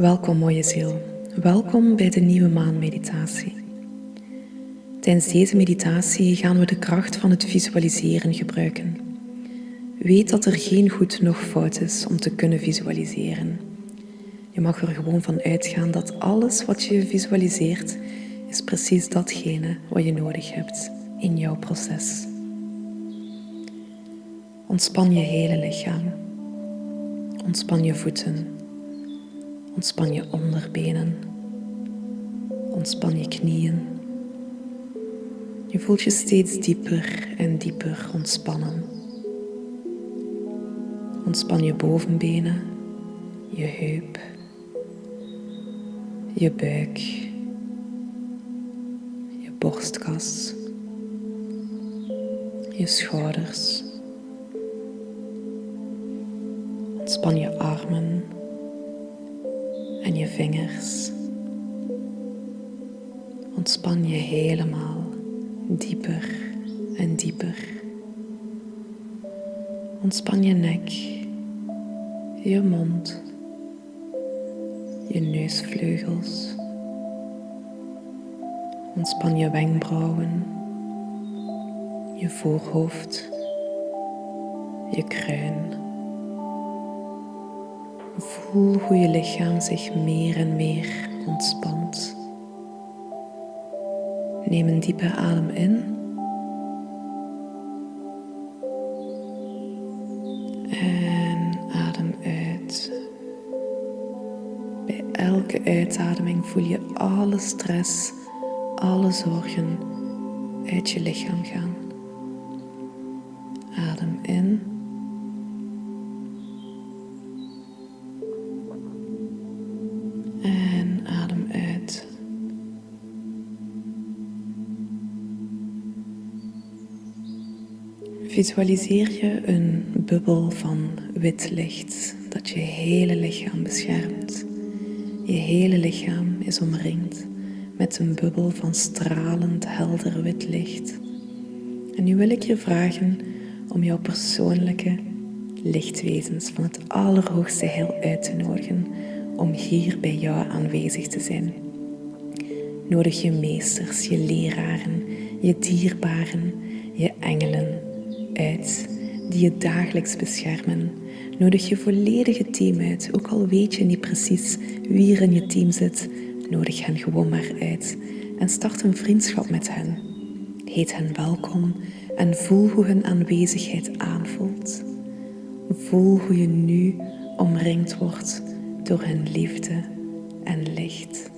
Welkom mooie ziel. Welkom bij de nieuwe maanmeditatie. Tijdens deze meditatie gaan we de kracht van het visualiseren gebruiken. Weet dat er geen goed noch fout is om te kunnen visualiseren. Je mag er gewoon van uitgaan dat alles wat je visualiseert is precies datgene wat je nodig hebt in jouw proces. Ontspan je hele lichaam. Ontspan je voeten. Ontspan je onderbenen. Ontspan je knieën. Je voelt je steeds dieper en dieper ontspannen. Ontspan je bovenbenen, je heup, je buik, je borstkas, je schouders. Ontspan je armen je vingers. Ontspan je helemaal dieper en dieper. Ontspan je nek, je mond, je neusvleugels. Ontspan je wenkbrauwen, je voorhoofd, je kruin. Voel hoe je lichaam zich meer en meer ontspant. Neem een diepe adem in. En adem uit. Bij elke uitademing voel je alle stress, alle zorgen uit je lichaam gaan. Adem in. Visualiseer je een bubbel van wit licht dat je hele lichaam beschermt. Je hele lichaam is omringd met een bubbel van stralend helder wit licht. En nu wil ik je vragen om jouw persoonlijke lichtwezens van het allerhoogste heel uit te nodigen om hier bij jou aanwezig te zijn. Nodig je meesters, je leraren, je dierbaren, je engelen die je dagelijks beschermen. Nodig je volledige team uit, ook al weet je niet precies wie er in je team zit. Nodig hen gewoon maar uit en start een vriendschap met hen. Heet hen welkom en voel hoe hun aanwezigheid aanvoelt. Voel hoe je nu omringd wordt door hun liefde en licht.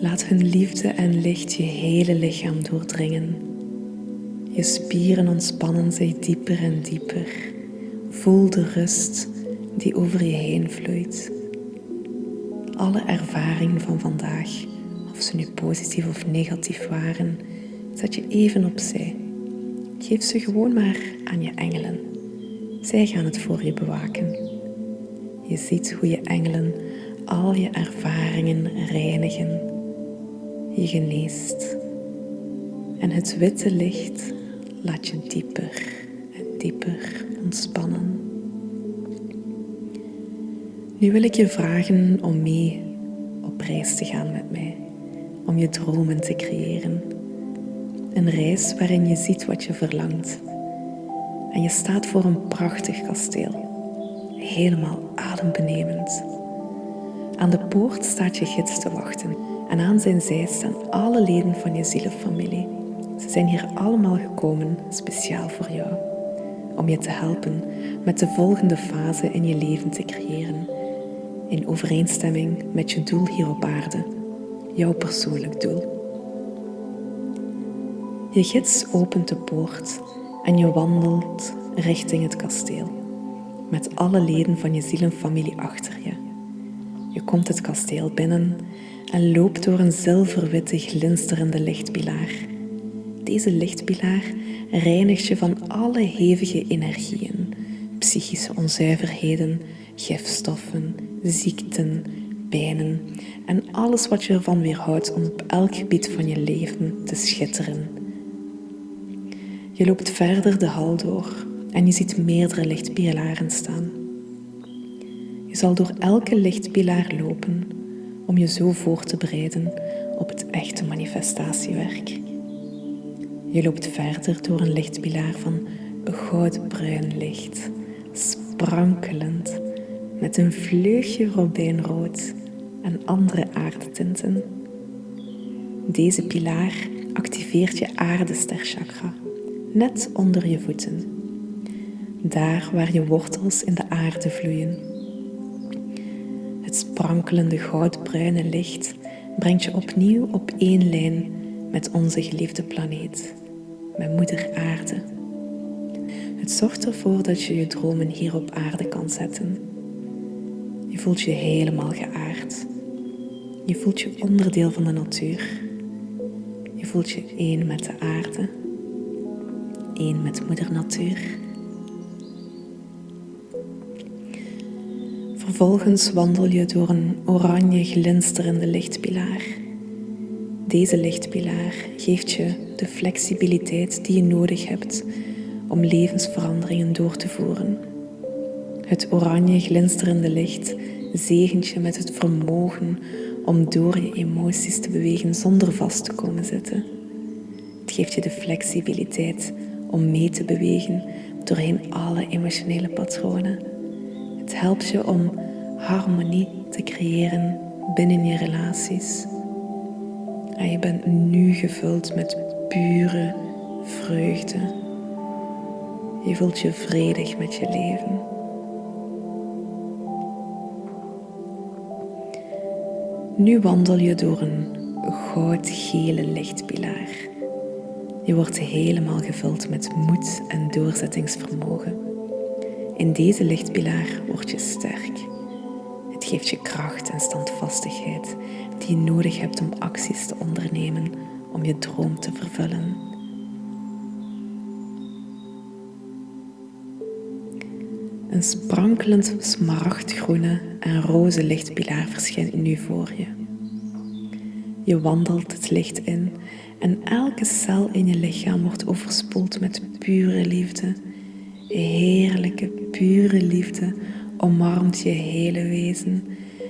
Laat hun liefde en licht je hele lichaam doordringen je spieren ontspannen zich dieper en dieper. Voel de rust die over je heen vloeit. Alle ervaringen van vandaag, of ze nu positief of negatief waren, zet je even opzij. Geef ze gewoon maar aan je engelen. Zij gaan het voor je bewaken. Je ziet hoe je engelen al je ervaringen reinigen. Je geneest. En het witte licht laat je dieper en dieper ontspannen. Nu wil ik je vragen om mee op reis te gaan met mij, om je dromen te creëren. Een reis waarin je ziet wat je verlangt. En je staat voor een prachtig kasteel, helemaal adembenemend. Aan de poort staat je gids te wachten en aan zijn zij staan alle leden van je zielenfamilie zijn hier allemaal gekomen speciaal voor jou, om je te helpen met de volgende fase in je leven te creëren, in overeenstemming met je doel hier op aarde, jouw persoonlijk doel. Je gids opent de poort en je wandelt richting het kasteel, met alle leden van je zielenfamilie achter je. Je komt het kasteel binnen en loopt door een zilverwitte glinsterende lichtpilaar deze lichtpilaar reinigt je van alle hevige energieën, psychische onzuiverheden, gifstoffen, ziekten, pijnen en alles wat je ervan weerhoudt om op elk gebied van je leven te schitteren. Je loopt verder de hal door en je ziet meerdere lichtpilaren staan. Je zal door elke lichtpilaar lopen om je zo voor te bereiden op het echte manifestatiewerk. Je loopt verder door een lichtpilaar van goudbruin licht, sprankelend met een vleugje robijnrood en andere aardetinten. Deze pilaar activeert je aardesterchakra, net onder je voeten, daar waar je wortels in de aarde vloeien. Het sprankelende goudbruine licht brengt je opnieuw op één lijn met onze geliefde planeet, met Moeder Aarde. Het zorgt ervoor dat je je dromen hier op aarde kan zetten. Je voelt je helemaal geaard. Je voelt je onderdeel van de natuur. Je voelt je één met de aarde, één met Moeder Natuur. Vervolgens wandel je door een oranje glinsterende lichtpilaar. Deze lichtpilaar geeft je de flexibiliteit die je nodig hebt om levensveranderingen door te voeren. Het oranje glinsterende licht zegent je met het vermogen om door je emoties te bewegen zonder vast te komen zitten. Het geeft je de flexibiliteit om mee te bewegen doorheen alle emotionele patronen. Het helpt je om harmonie te creëren binnen je relaties. Je bent nu gevuld met pure vreugde. Je voelt je vredig met je leven. Nu wandel je door een goudgele lichtpilaar. Je wordt helemaal gevuld met moed en doorzettingsvermogen. In deze lichtpilaar word je sterk. Geeft je kracht en standvastigheid die je nodig hebt om acties te ondernemen om je droom te vervullen. Een sprankelend smaragdgroene en roze lichtpilaar verschijnt nu voor je. Je wandelt het licht in en elke cel in je lichaam wordt overspoeld met pure liefde. Heerlijke, pure liefde omarmt je hele wezen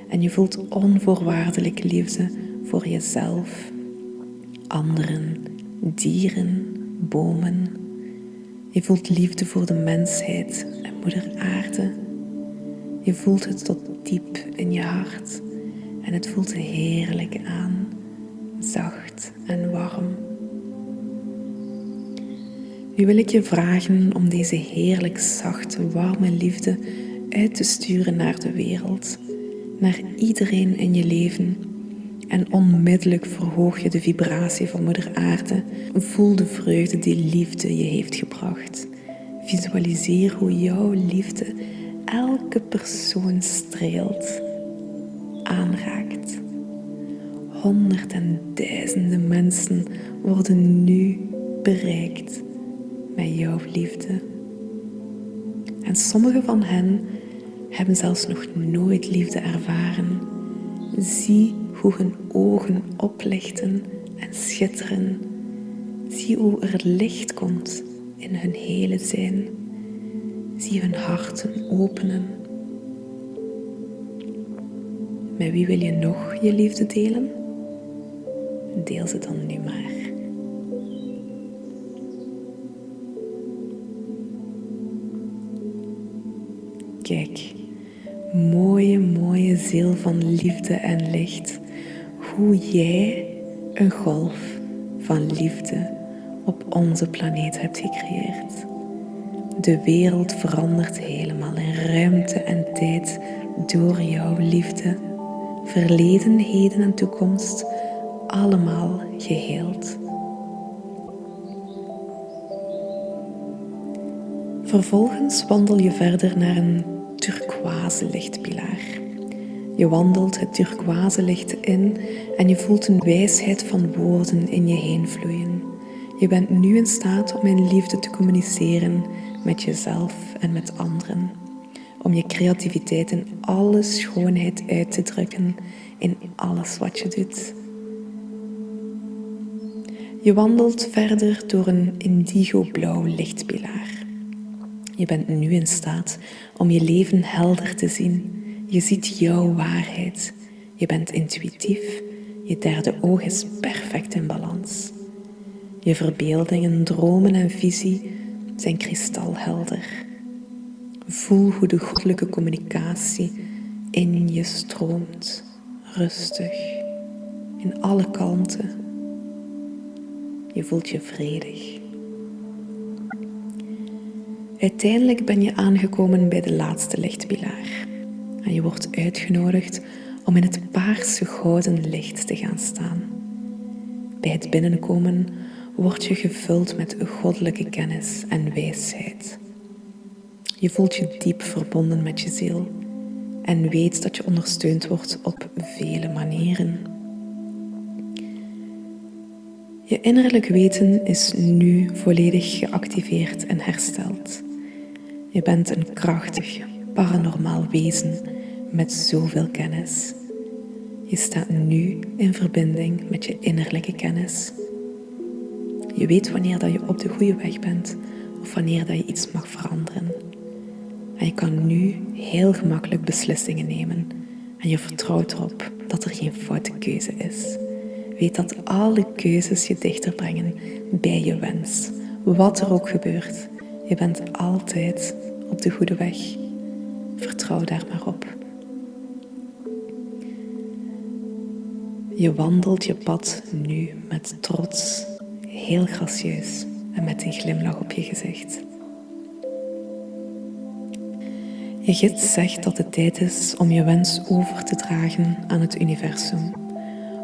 en je voelt onvoorwaardelijke liefde voor jezelf, anderen, dieren, bomen. Je voelt liefde voor de mensheid en Moeder Aarde. Je voelt het tot diep in je hart en het voelt heerlijk aan, zacht en warm. Nu wil ik je vragen om deze heerlijk zachte, warme liefde uit te sturen naar de wereld, naar iedereen in je leven. En onmiddellijk verhoog je de vibratie van Moeder Aarde. Voel de vreugde die liefde je heeft gebracht. Visualiseer hoe jouw liefde elke persoon streelt, aanraakt. Honderden duizenden mensen worden nu bereikt met jouw liefde. En sommige van hen hebben zelfs nog nooit liefde ervaren. Zie hoe hun ogen oplichten en schitteren. Zie hoe er licht komt in hun hele zijn. Zie hun harten openen. Met wie wil je nog je liefde delen? Deel ze dan nu maar. Kijk, mooie, mooie ziel van liefde en licht. Hoe jij een golf van liefde op onze planeet hebt gecreëerd. De wereld verandert helemaal in ruimte en tijd door jouw liefde. Verleden, heden en toekomst, allemaal geheeld. Vervolgens wandel je verder naar een turquoise lichtpilaar. Je wandelt het turquoise licht in en je voelt een wijsheid van woorden in je heen vloeien. Je bent nu in staat om in liefde te communiceren met jezelf en met anderen. Om je creativiteit in alle schoonheid uit te drukken in alles wat je doet. Je wandelt verder door een indigo-blauw lichtpilaar. Je bent nu in staat om je leven helder te zien. Je ziet jouw waarheid. Je bent intuïtief. Je derde oog is perfect in balans. Je verbeeldingen, dromen en visie zijn kristalhelder. Voel hoe de goddelijke communicatie in je stroomt, rustig, in alle kanten. Je voelt je vredig. Uiteindelijk ben je aangekomen bij de laatste lichtpilaar en je wordt uitgenodigd om in het paarse gouden licht te gaan staan. Bij het binnenkomen word je gevuld met goddelijke kennis en wijsheid. Je voelt je diep verbonden met je ziel en weet dat je ondersteund wordt op vele manieren. Je innerlijk weten is nu volledig geactiveerd en hersteld. Je bent een krachtig, paranormaal wezen met zoveel kennis. Je staat nu in verbinding met je innerlijke kennis. Je weet wanneer dat je op de goede weg bent of wanneer dat je iets mag veranderen. En je kan nu heel gemakkelijk beslissingen nemen en je vertrouwt erop dat er geen foute keuze is. Weet dat alle keuzes je dichter brengen bij je wens. Wat er ook gebeurt, je bent altijd op de goede weg. Vertrouw daar maar op. Je wandelt je pad nu met trots, heel gracieus en met een glimlach op je gezicht. Je gids zegt dat het tijd is om je wens over te dragen aan het universum,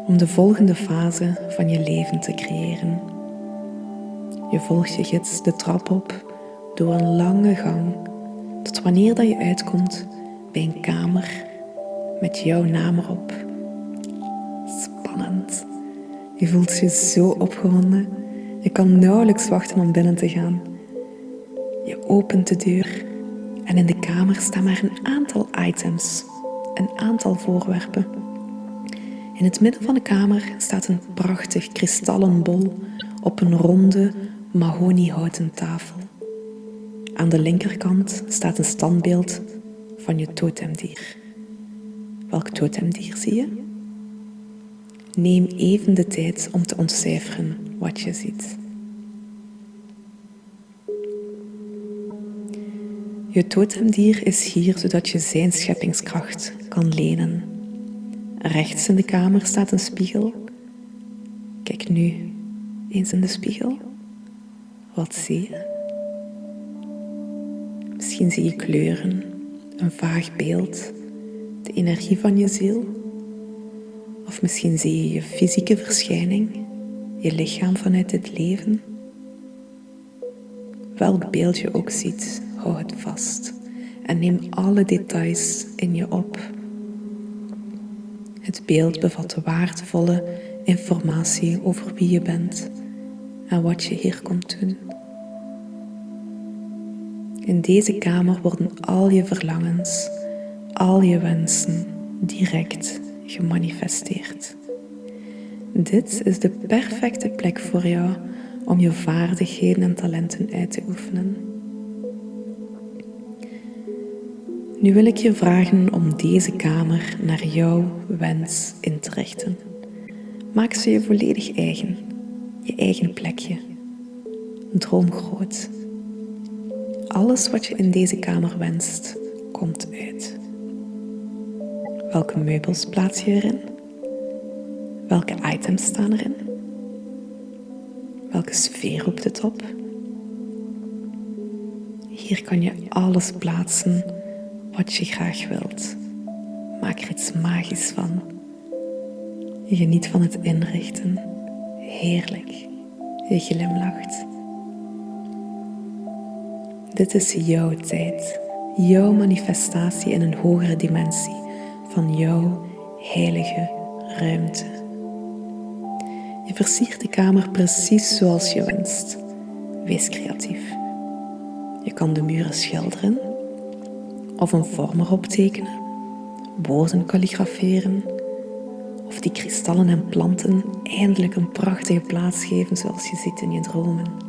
om de volgende fase van je leven te creëren. Je volgt je gids de trap op door een lange gang tot wanneer dat je uitkomt bij een kamer met jouw naam erop. Spannend. Je voelt je zo opgewonden. Je kan nauwelijks wachten om binnen te gaan. Je opent de deur en in de kamer staan maar een aantal items, een aantal voorwerpen. In het midden van de kamer staat een prachtig kristallen bol op een ronde mahoniehouten tafel. Aan de linkerkant staat een standbeeld van je totemdier. Welk totemdier zie je? Neem even de tijd om te ontcijferen wat je ziet. Je totemdier is hier zodat je zijn scheppingskracht kan lenen. Rechts in de kamer staat een spiegel. Kijk nu eens in de spiegel. Wat zie je? Misschien zie je kleuren, een vaag beeld, de energie van je ziel. Of misschien zie je je fysieke verschijning, je lichaam vanuit dit leven. Welk beeld je ook ziet, hou het vast en neem alle details in je op. Het beeld bevat waardevolle informatie over wie je bent en wat je hier komt doen. In deze kamer worden al je verlangens, al je wensen direct gemanifesteerd. Dit is de perfecte plek voor jou om je vaardigheden en talenten uit te oefenen. Nu wil ik je vragen om deze kamer naar jouw wens in te richten. Maak ze je volledig eigen, je eigen plekje. Droom groot. Alles wat je in deze kamer wenst, komt uit. Welke meubels plaats je erin? Welke items staan erin? Welke sfeer roept het op? Hier kan je alles plaatsen wat je graag wilt. Maak er iets magisch van. Je geniet van het inrichten. Heerlijk. Je glimlacht. Dit is jouw tijd, jouw manifestatie in een hogere dimensie van jouw heilige ruimte. Je versiert de kamer precies zoals je wenst. Wees creatief. Je kan de muren schilderen of een vorm erop tekenen, woorden kalligraferen of die kristallen en planten eindelijk een prachtige plaats geven zoals je ziet in je dromen.